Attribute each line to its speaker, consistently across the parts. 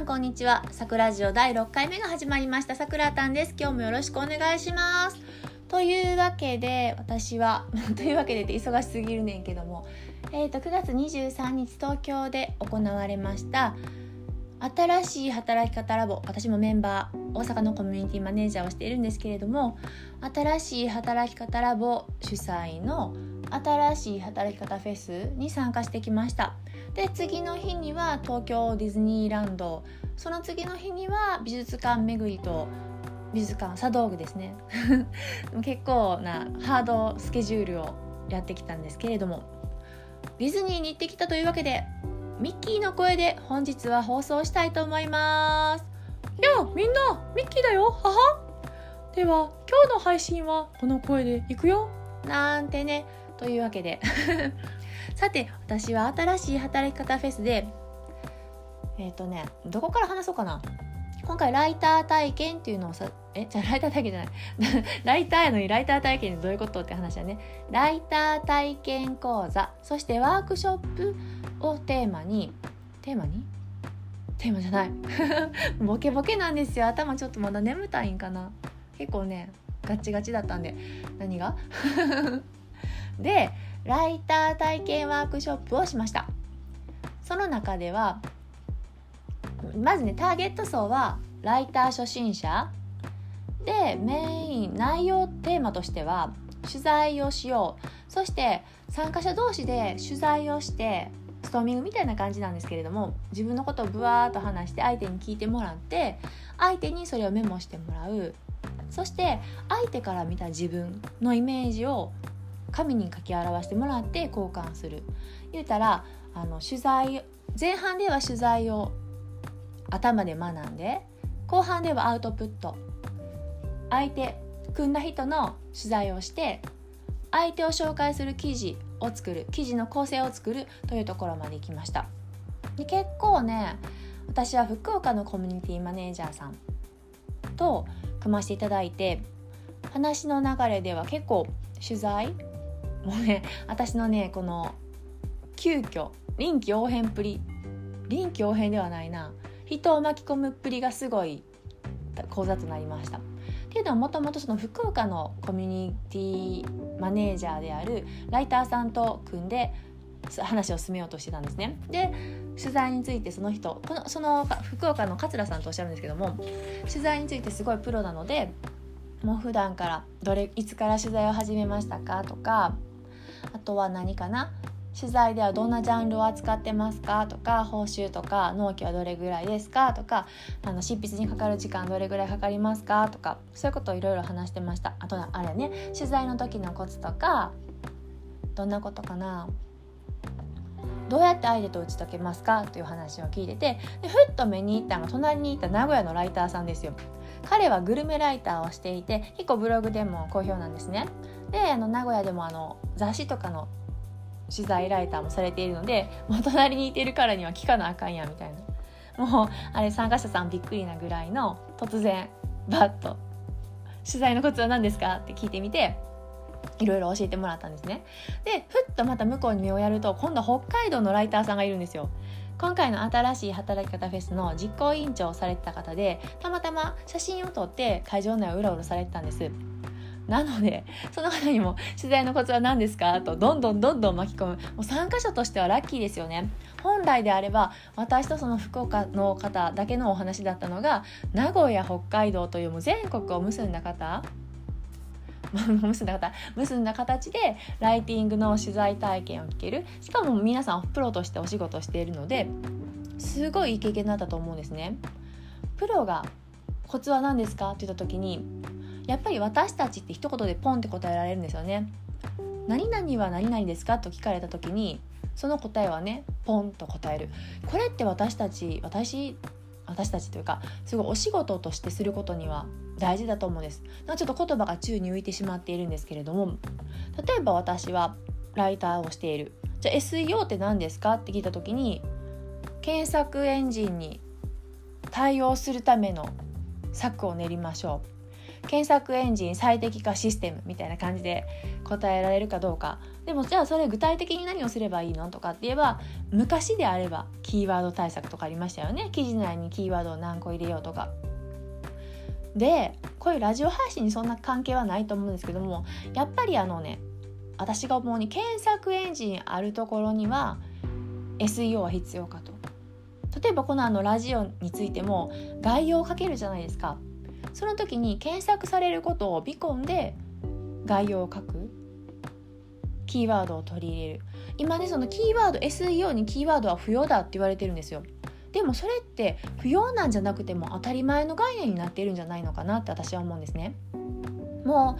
Speaker 1: さんこんにちは。さくらジオ第6回目が始まりました。さくらたんです。今日もよろしくお願いします。というわけで、私は、というわけでって忙しすぎるねんけども、えっ、ー、と、9月23日東京で行われました、新しい働き方ラボ、私もメンバー、大阪のコミュニティマネージャーをしているんですけれども、新しい働き方ラボ主催の新しい働き方フェスに参加してきましたで次の日には東京ディズニーランド。その次の日には美術館巡りと美術館茶道具ですね。結構なハードスケジュールをやってきたんですけれども。ディズニーに行ってきたというわけでミッキーの声で本日は放送したいと思います。やみんなミッキーだよはは。では今日の配信はこの声でいくよ。なんてね。というわけでさて私は新しい働き方フェスでえっ、ー、とねどこから話そうかな。今回ライター体験っていうのをさえじゃあライター体験じゃない。ライターやのにライター体験ってどういうことって話だね。ライター体験講座。そしてワークショップをテーマにテーマに？テーマじゃない。ボケボケなんですよ。頭ちょっとまだ眠たいんかな。結構ねガチガチだったんで。何が？でライター体験ワークショップをしました。その中ではまずねターゲット層はライター初心者。でメイン内容テーマとしては取材をしよう。そして参加者同士で取材をしてストーミングみたいな感じなんですけれども自分のことをブワーっと話して相手に聞いてもらって相手にそれをメモしてもらう。そして相手から見た自分のイメージを紙に書き表してもらって交換する。言うたらあの取材前半では取材を頭で学んで後半ではアウトプット。相手組んだ人の取材をして相手を紹介する記事を作る記事の構成を作るというところまで行きました。で結構ね私は福岡のコミュニティマネージャーさんと組ませていただいて話の流れでは結構取材もうね私のねこの急遽臨機応変っぷり臨機応変ではないな人を巻き込むっぷりがすごい講座となりました。っていうのはもともとその福岡のコミュニティマネージャーであるライターさんと組んで話を進めようとしてたんですね。で取材についてその人このその福岡の桂さんとおっしゃるんですけども取材についてすごいプロなのでもう普段からどれいつから取材を始めましたかとかあとは何かな？取材ではどんなジャンルを扱ってますか？とか報酬とか納期はどれぐらいですか？とかあの執筆にかかる時間どれぐらいかかりますか？とかそういうことをいろいろ話してました。あとあれね取材の時のコツとかどんなことかな？どうやって相手と打ち解けますか？という話を聞いててでふっと目に行ったのが隣にいた名古屋のライターさんですよ。彼はグルメライターをしていて結構ブログでも好評なんですね。であの名古屋でもあの雑誌とかの取材ライターもされているのでもう隣にいてるからには聞かなあかんやみたいな。もうあれ参加者さんびっくりなぐらいの突然バッと「取材のコツは何ですか?」って聞いてみていろいろ教えてもらったんですね。でふっとまた向こうに目をやると今度北海道のライターさんがいるんですよ。今回の新しい働き方フェスの実行委員長をされてた方でたまたま写真を撮って会場内をうろうろされてたんです。なのでその方にも「取材のコツは何ですか?」とどんどんどんどん巻き込む。もう参加者としてはラッキーですよね。本来であれば私とその福岡の方だけのお話だったのが名古屋北海道というもう全国を結んだ方。結んだ方。結んだ形でライティングの取材体験を聞ける。しかも皆さんプロとしてお仕事しているのですごいいい経験になったと思うんですね。プロがコツは何ですか？って言った時にやっぱり私たちって一言でポンって答えられるんですよね。何々は何々ですかと聞かれた時にその答えはねポンと答える。これって私たち私私たちというかすごいお仕事としてすることには大事だと思うんです。なんかちょっと言葉が宙に浮いてしまっているんですけれども例えば私はライターをしている。じゃあ SEO って何ですかって聞いた時に検索エンジンに対応するための策を練りましょう。検索エンジン最適化システムみたいな感じで答えられるかどうか。でもじゃあそれ具体的に何をすればいいのとかって言えば昔であればキーワード対策とかありましたよね。記事内にキーワードを何個入れようとか。でこういうラジオ配信にそんな関係はないと思うんですけどもやっぱりあのね私が思うに検索エンジンあるところには SEO は必要かと。例えばこのあのラジオについても概要を書けるじゃないですか。その時に検索されることを尾込んで概要を書くキーワードを取り入れる。今ねそのキーワード SEO にキーワードは不要だって言われてるんですよ。でもそれって不要なんじゃなくても当たり前の概念になっているんじゃないのかなって私は思うんですね。も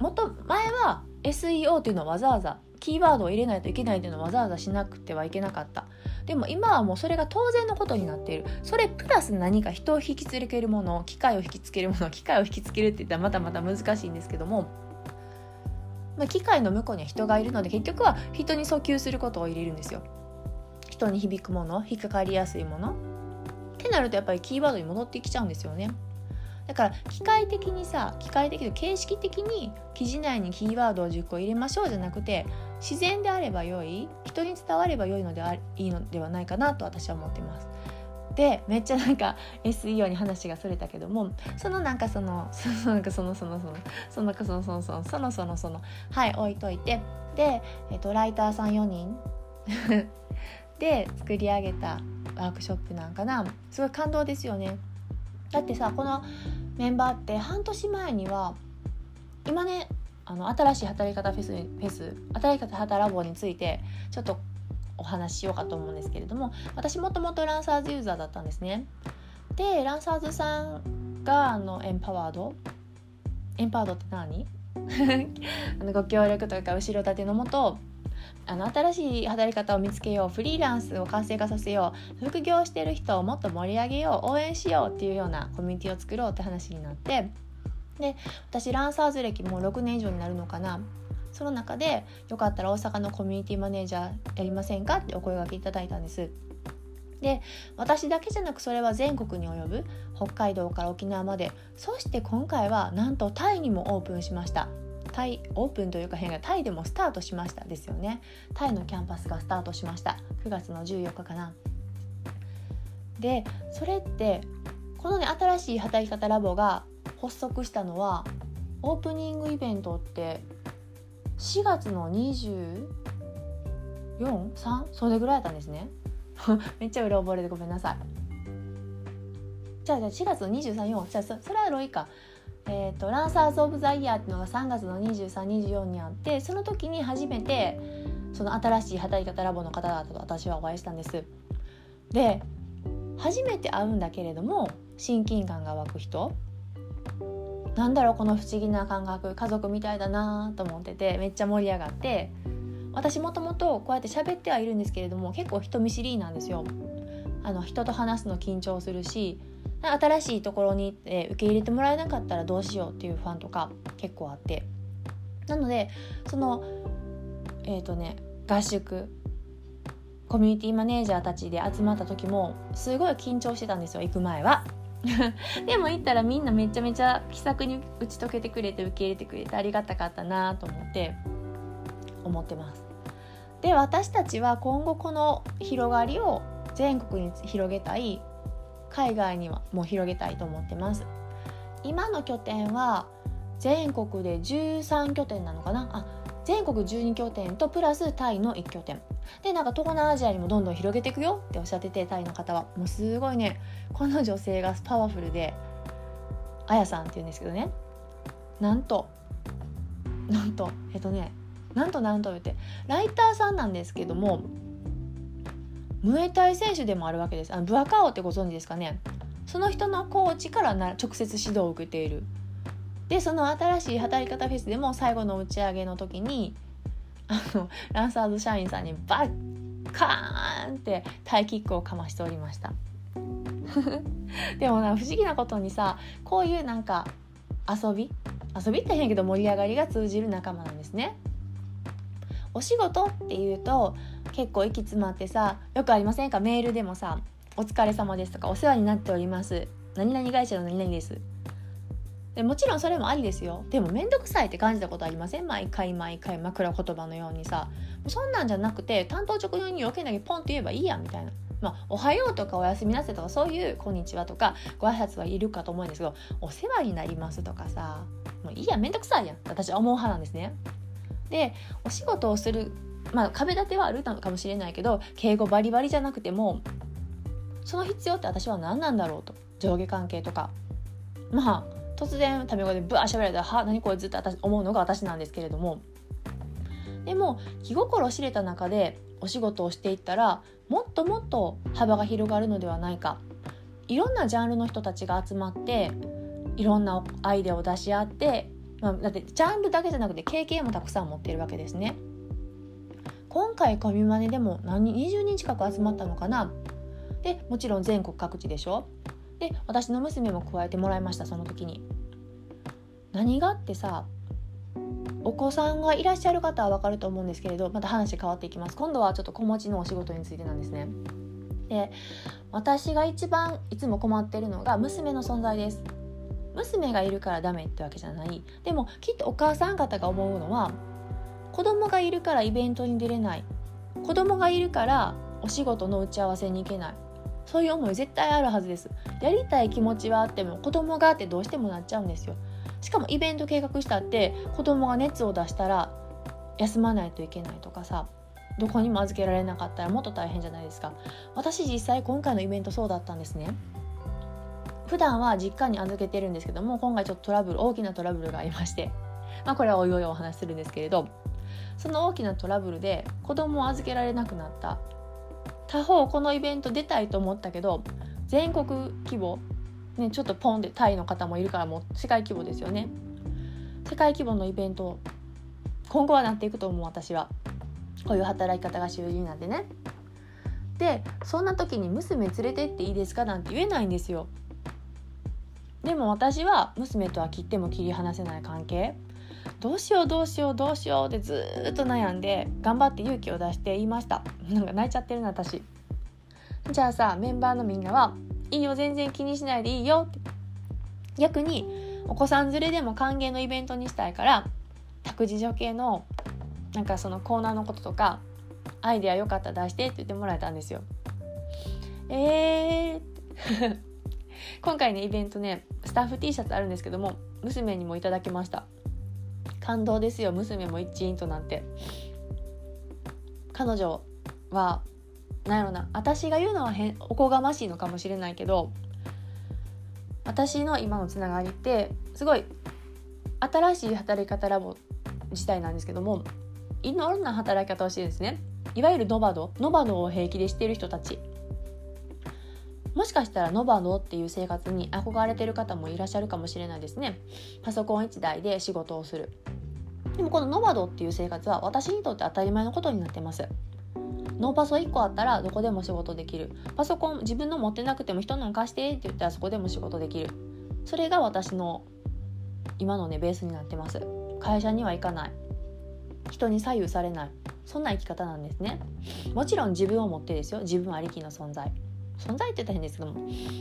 Speaker 1: うもと前は SEO っていうのはわざわざキーワードを入れないといけないっていうのはわざわざしなくてはいけなかった。でも今はもうそれが当然のことになっている。それプラス何か人を引きつけるもの機械を引きつけるもの 機械を引きつけるって言ったらまたまた難しいんですけども、まあ、機械の向こうには人がいるので結局は人に訴求することを入れるんですよ。人に響くもの引っかかりやすいもの。ってなるとやっぱりキーワードに戻ってきちゃうんですよね。だから機械的にさ機械的で形式的に記事内にキーワードを10個入れましょうじゃなくて自然であれば良い人に伝われば良いのであいいのではないかなと私は思ってます。でめっちゃなんか SEO に話がそれたけどもそのなんかそのそのなんかそのそのそのそのそのそのそのそのそのそのはい置いといてで、えっと、ライターさん4人 で作り上げたワークショップなんかなすごい感動ですよね。だってさこのメンバーって半年前には今ねあの新しい働き方フェスフェス働き方働ラボについてちょっとお話ししようかと思うんですけれども私もともとランサーズユーザーだったんですね。でランサーズさんがあのエンパワード？エンパワードって何？あのご協力とか後ろ盾のもとあの新しい働き方を見つけようフリーランスを活性化させよう副業してる人をもっと盛り上げよう応援しようっていうようなコミュニティを作ろうって話になってで私ランサーズ歴もう6年以上になるのかな。その中でよかったら大阪のコミュニティマネージャーやりませんか？ってお声がけいただいたんです。で私だけじゃなくそれは全国に及ぶ北海道から沖縄まで。そして今回はなんとタイにもオープンしました。タイオープンというか変がタイでもスタートしましたですよね。タイのキャンパスがスタートしました。9月の14日かな。でそれってこのね新しい働き方ラボが発足したのはオープニングイベントって4月の 24?3? それぐらいだったんですね。めっちゃ裏覚えでごめんなさい。じゃあじゃあ4月の234じゃあそそれはロイか。えーと、ランサーズ・オブ・ザ・イヤーっていうのが3月の2324にあってその時に初めてその新しい働き方ラボの方々と私はお会いしたんです。で初めて会うんだけれども親近感が湧く人。なんだろうこの不思議な感覚家族みたいだなと思っててめっちゃ盛り上がって私もともとこうやって喋ってはいるんですけれども結構人見知りなんですよあの人と話すの緊張するし新しいところに行って受け入れてもらえなかったらどうしようっていうファンとか結構あってなのでそのえっ、ー、とね合宿コミュニティマネージャーたちで集まった時もすごい緊張してたんですよ行く前は。でも行ったらみんなめちゃめちゃ気さくに打ち解けてくれて受け入れてくれてありがたかったなと思って思ってます。で私たちは今後この広がりを全国に広げたい海外にはもう広げたいと思ってます今の拠点は全国で13拠点なのかな？あ全国12拠点とプラスタイの1拠点。でなんか東南アジアにもどんどん広げていくよっておっしゃっててタイの方は。もうすごいね。この女性がパワフルであやさんって言うんですけどね。なんと。なんと。えっとね。なんとなんと言って。ライターさんなんですけどもムエタイ選手でもあるわけです。あのブアカオってご存知ですかね。その人のコーチからな直接指導を受けている。でその新しい働き方フェスでも最後の打ち上げの時にあのランサーズ社員さんにバッカーンってタイキックをかましておりました。でもな不思議なことにさこういうなんか遊び遊びって変やけど盛り上がりが通じる仲間なんですね。お仕事っていうと結構息詰まってさよくありませんか？メールでもさ「お疲れ様です」とか「お世話になっております」「何々会社の何々です」でもちろんそれもありですよ。でも面倒くさいって感じたことありません？毎回毎回枕言葉のようにさ。そんなんじゃなくて担当直入に余計なにポンって言えばいいやみたいな。まあ、おはようとかおやすみなさいとかそういうこんにちはとかご挨拶はいるかと思うんですけどお世話になりますとかさもういいやめんどくさいやん。私は思う派なんですね。でお仕事をするまあ壁立てはあるのかもしれないけど敬語バリバリじゃなくてもその必要って私は何なんだろうと。上下関係とか。まあ突然タメ語でブワーしゃべられたらは何こいつって私思うのが私なんですけれども。でも気心知れた中でお仕事をしていったらもっともっと幅が広がるのではないか。いろんなジャンルの人たちが集まっていろんなアイデアを出し合って、まあ、だってジャンルだけじゃなくて経験もたくさん持っているわけですね。今回コミマネでも何20人近く集まったのかな。でもちろん全国各地でしょ。で私の娘も加えてもらいましたその時に。何がってさお子さんがいらっしゃる方は分かると思うんですけれどまた話変わっていきます。今度はちょっと子持ちのお仕事についてなんですね。で私が一番いつも困ってるのが娘の存在です。娘がいるからダメってわけじゃない。でもきっとお母さん方が思うのは子供がいるからイベントに出れない。子供がいるからお仕事の打ち合わせに行けない。そういう思い絶対あるはずです。やりたい気持ちはあっても子供がってどうしてもなっちゃうんですよ。しかもイベント計画したって子供が熱を出したら休まないといけないとかさどこにも預けられなかったらもっと大変じゃないですか。私実際今回のイベントそうだったんですね。普段は実家に預けてるんですけども今回ちょっとトラブル大きなトラブルがありまして。まあこれはおいおいお話しするんですけれど。その大きなトラブルで子供を預けられなくなった。他方このイベント出たいと思ったけど全国規模ね、ちょっとポンでタイの方もいるからもう世界規模ですよね。世界規模のイベント今後はなっていくと思う私は。こういう働き方が主流になってね。でそんな時に娘連れてっていいですかなんて言えないんですよ。でも私は娘とは切っても切り離せない関係。どうしようどうしようどうしようってずっと悩んで頑張って勇気を出して言いました。なんか泣いちゃってるな私。じゃあさメンバーのみんなはいいよ全然気にしないでいいよ。って逆にお子さん連れでも歓迎のイベントにしたいから託児所系のなんかそのコーナーのこととかアイデアよかったら出してって言ってもらえたんですよ。えー 今回ねイベントねスタッフ T シャツあるんですけども娘にもいただきました。感動ですよ娘も一員となって。彼女はなんやろな私が言うのは変おこがましいのかもしれないけど私の今のつながりってすごい新しい働き方ラボ自体なんですけどもいろんな働き方をしてるんですね。いわゆるノバドノバドを平気でしてる人たち。もしかしたらノバドっていう生活に憧れてる方もいらっしゃるかもしれないですね。パソコン1台で仕事をする。でもこのノバドっていう生活は私にとって当たり前のことになってます。ノーパソ1個あったらどこでも仕事できる。パソコン自分の持ってなくても人の貸してって言ったらそこでも仕事できる。それが私の今のねベースになってます。会社には行かない。人に左右されない。そんな生き方なんですね。もちろん自分を持ってですよ。自分ありきの存在。存在って言ったら変ですけども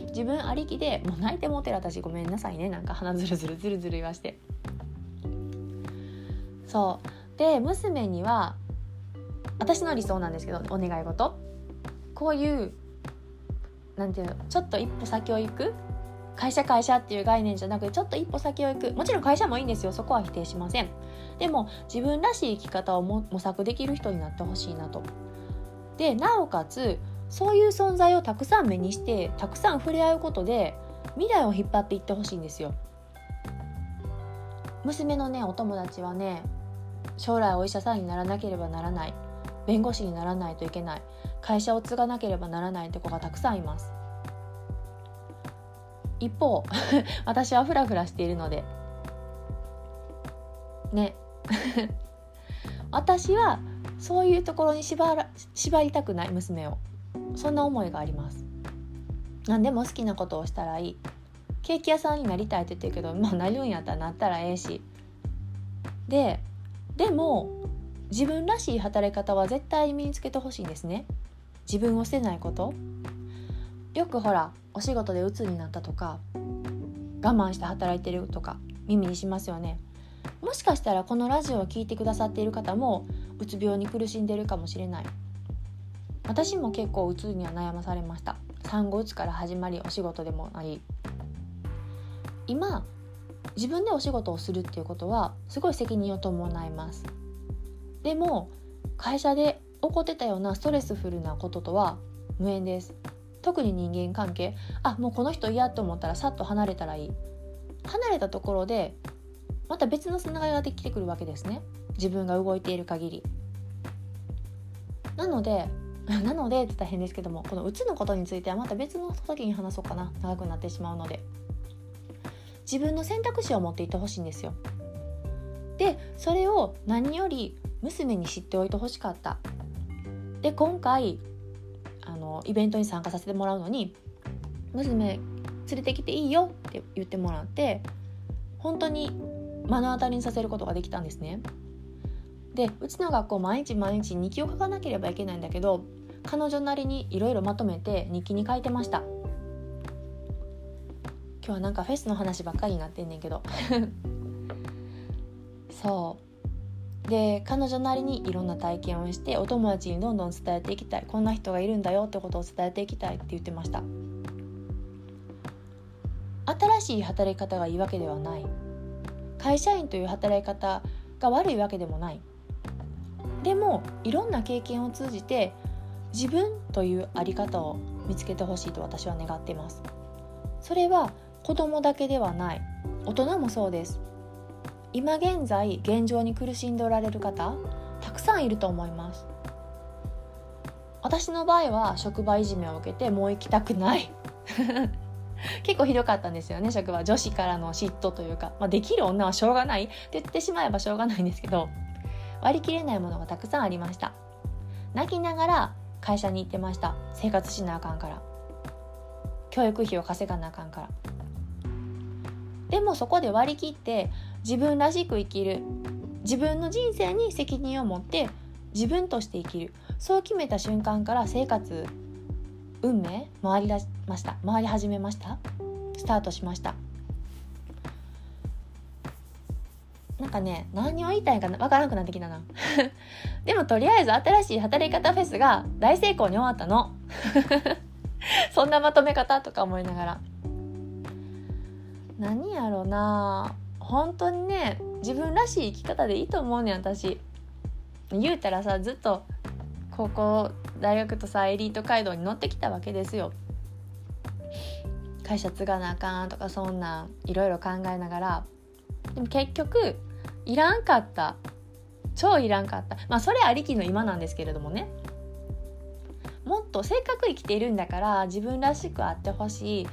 Speaker 1: 自分ありきでもう泣いてもうてる私ごめんなさいね。なんか鼻ずるずるずるずる言わして。そう。で娘には私の理想なんですけどお願い事。こういうなんていうのちょっと一歩先を行く会社会社っていう概念じゃなくてちょっと一歩先を行く。もちろん会社もいいんですよ。そこは否定しません。でも自分らしい生き方を模索できる人になってほしいなと。でなおかつそういう存在をたくさん目にしてたくさん触れ合うことで未来を引っ張っていってほしいんですよ。娘のねお友達はね将来お医者さんにならなければならない。弁護士にならないといけない。会社を継がなければならないって子がたくさんいます。一方 私はフラフラしているので。ね。私はそういうところに縛ら縛りたくない娘を。そんな思いがあります。何でも好きなことをしたらいい。ケーキ屋さんになりたいって言ってるけどまあなるんやったらなったらええし。ででも自分らしい働き方は絶対に身につけてほしいんですね。自分を捨てないこと。よくほらお仕事で鬱になったとか我慢して働いてるとか耳にしますよね。もしかしたらこのラジオを聴いてくださっている方もうつ病に苦しんでるかもしれない。私も結構うつには悩まされました。産後うつから始まりお仕事でもあり今自分でお仕事をするっていうことはすごい責任を伴います。でも会社で起こってたようなストレスフルなこととは無縁です。特に人間関係。あもうこの人嫌と思ったらさっと離れたらいい。離れたところでまた別のつながりができてくるわけですね。自分が動いている限り。なので なのでって大変ですけどもこのうつのことについてはまた別の時に話そうかな。長くなってしまうので。自分の選択肢を持っていてほしいんですよ。でそれを何より娘に知っておいてほしかった。で今回あのイベントに参加させてもらうのに娘連れてきていいよって言ってもらって本当に目の当たりにさせることができたんですね。でうちの学校毎日毎日日記を書かなければいけないんだけど彼女なりにいろいろまとめて日記に書いてました。今日はなんかフェスの話ばっかりになってんねんけど。そう。で彼女なりにいろんな体験をしてお友達にどんどん伝えていきたい。こんな人がいるんだよってことを伝えていきたいって言ってました。新しい働き方がいいわけではない。会社員という働き方が悪いわけでもない。でもいろんな経験を通じて自分という在り方を見つけてほしいと私は願っています。それは子供だけではない。大人もそうです。今現在現状に苦しんでおられる方たくさんいると思います。私の場合は職場いじめを受けてもう行きたくない。結構ひどかったんですよね。職場女子からの嫉妬というか、まあ、できる女はしょうがない。って言ってしまえばしょうがないんですけど割り切れないものがたくさんありました。泣きながら会社に行ってました。生活しなあかんから。教育費を稼がなあかんから。でもそこで割り切って自分らしく生きる。自分の人生に責任を持って自分として生きる。そう決めた瞬間から生活運命回りだしました。回り始めました。スタートしました。なんかね何を言いたいかなわからなくなってきたな。でもとりあえず新しい働き方フェスが大成功に終わったの。そんなまとめ方とか思いながら。何やろうな。本当にね自分らしい生き方でいいと思うねん私。言うたらさずっと高校大学とさエリート街道に乗ってきたわけですよ。会社継がなあかんとかそんなんいろいろ考えながら。でも結局いらんかった。超いらんかった。まあそれありきの今なんですけれどもね。もっとせっかく生きているんだから自分らしくあってほしい。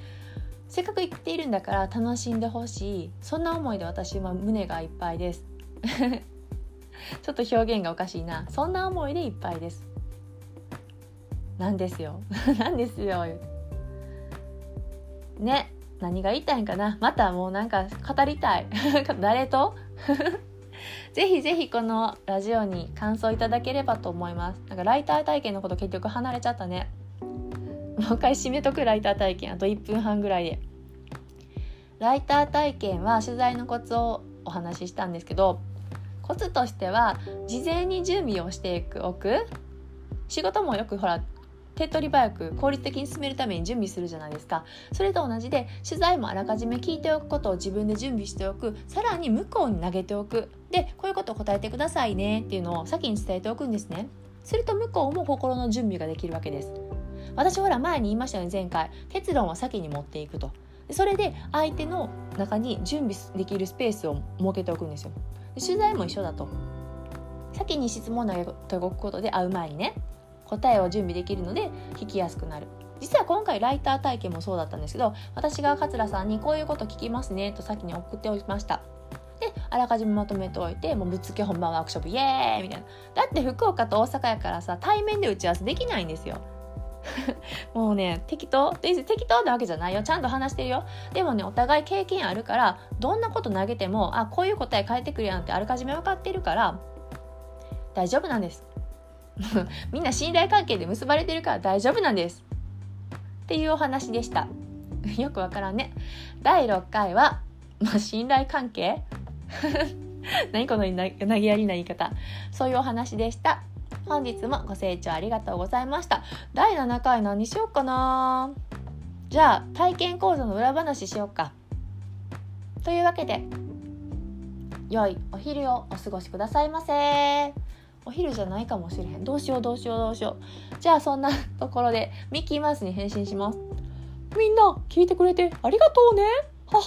Speaker 1: せっかく生きているんだから楽しんでほしい。そんな思いで私は胸がいっぱいです。ちょっと表現がおかしいな。そんな思いでいっぱいです。なんですよ。なんですよ。ね。何が言いたいんかな。またもうなんか語りたい。誰と？ぜひぜひこのラジオに感想いただければと思います。なんかライター体験のこと結局離れちゃったね。もう一回締めとくライター体験あと1分半ぐらいで。ライター体験は取材のコツをお話ししたんですけどコツとしては事前に準備をしておく。仕事もよくほら手っ取り早く効率的に進めるために準備するじゃないですか。それと同じで取材もあらかじめ聞いておくことを自分で準備しておく。さらに向こうに投げておく。でこういうことを答えてくださいねっていうのを先に伝えておくんですね。すると向こうも心の準備ができるわけです。私ほら前に言いましたよね前回。結論は先に持っていくと。それで相手の中に準備できるスペースを設けておくんですよ。取材も一緒だと。先に質問を投げておくことで会う前にね答えを準備できるので聞きやすくなる。実は今回ライター体験もそうだったんですけど私が桂さんにこういうこと聞きますねと先に送っておきました。であらかじめまとめておいてもうぶっつけ本番ワークショップイエーイみたいな。だって福岡と大阪やからさ対面で打ち合わせできないんですよ。もうね適当。適当なわけじゃないよ。ちゃんと話してるよ。でもねお互い経験あるからどんなこと投げてもあこういう答え返ってくるやんってあらかじめ分かってるから大丈夫なんです。みんな信頼関係で結ばれてるから大丈夫なんです。っていうお話でした。よくわからんね。第6回は、まあ、信頼関係？何この投げやりな言い方。そういうお話でした。本日もご清聴ありがとうございました。第7回何しようかな。じゃあ体験講座の裏話しようか。というわけで良いお昼をお過ごしくださいませ。お昼じゃないかもしれへん。どうしようどうしようどうしよう。じゃあそんなところでミッキーマウスに変身します。みんな聞いてくれてありがとうね。はは。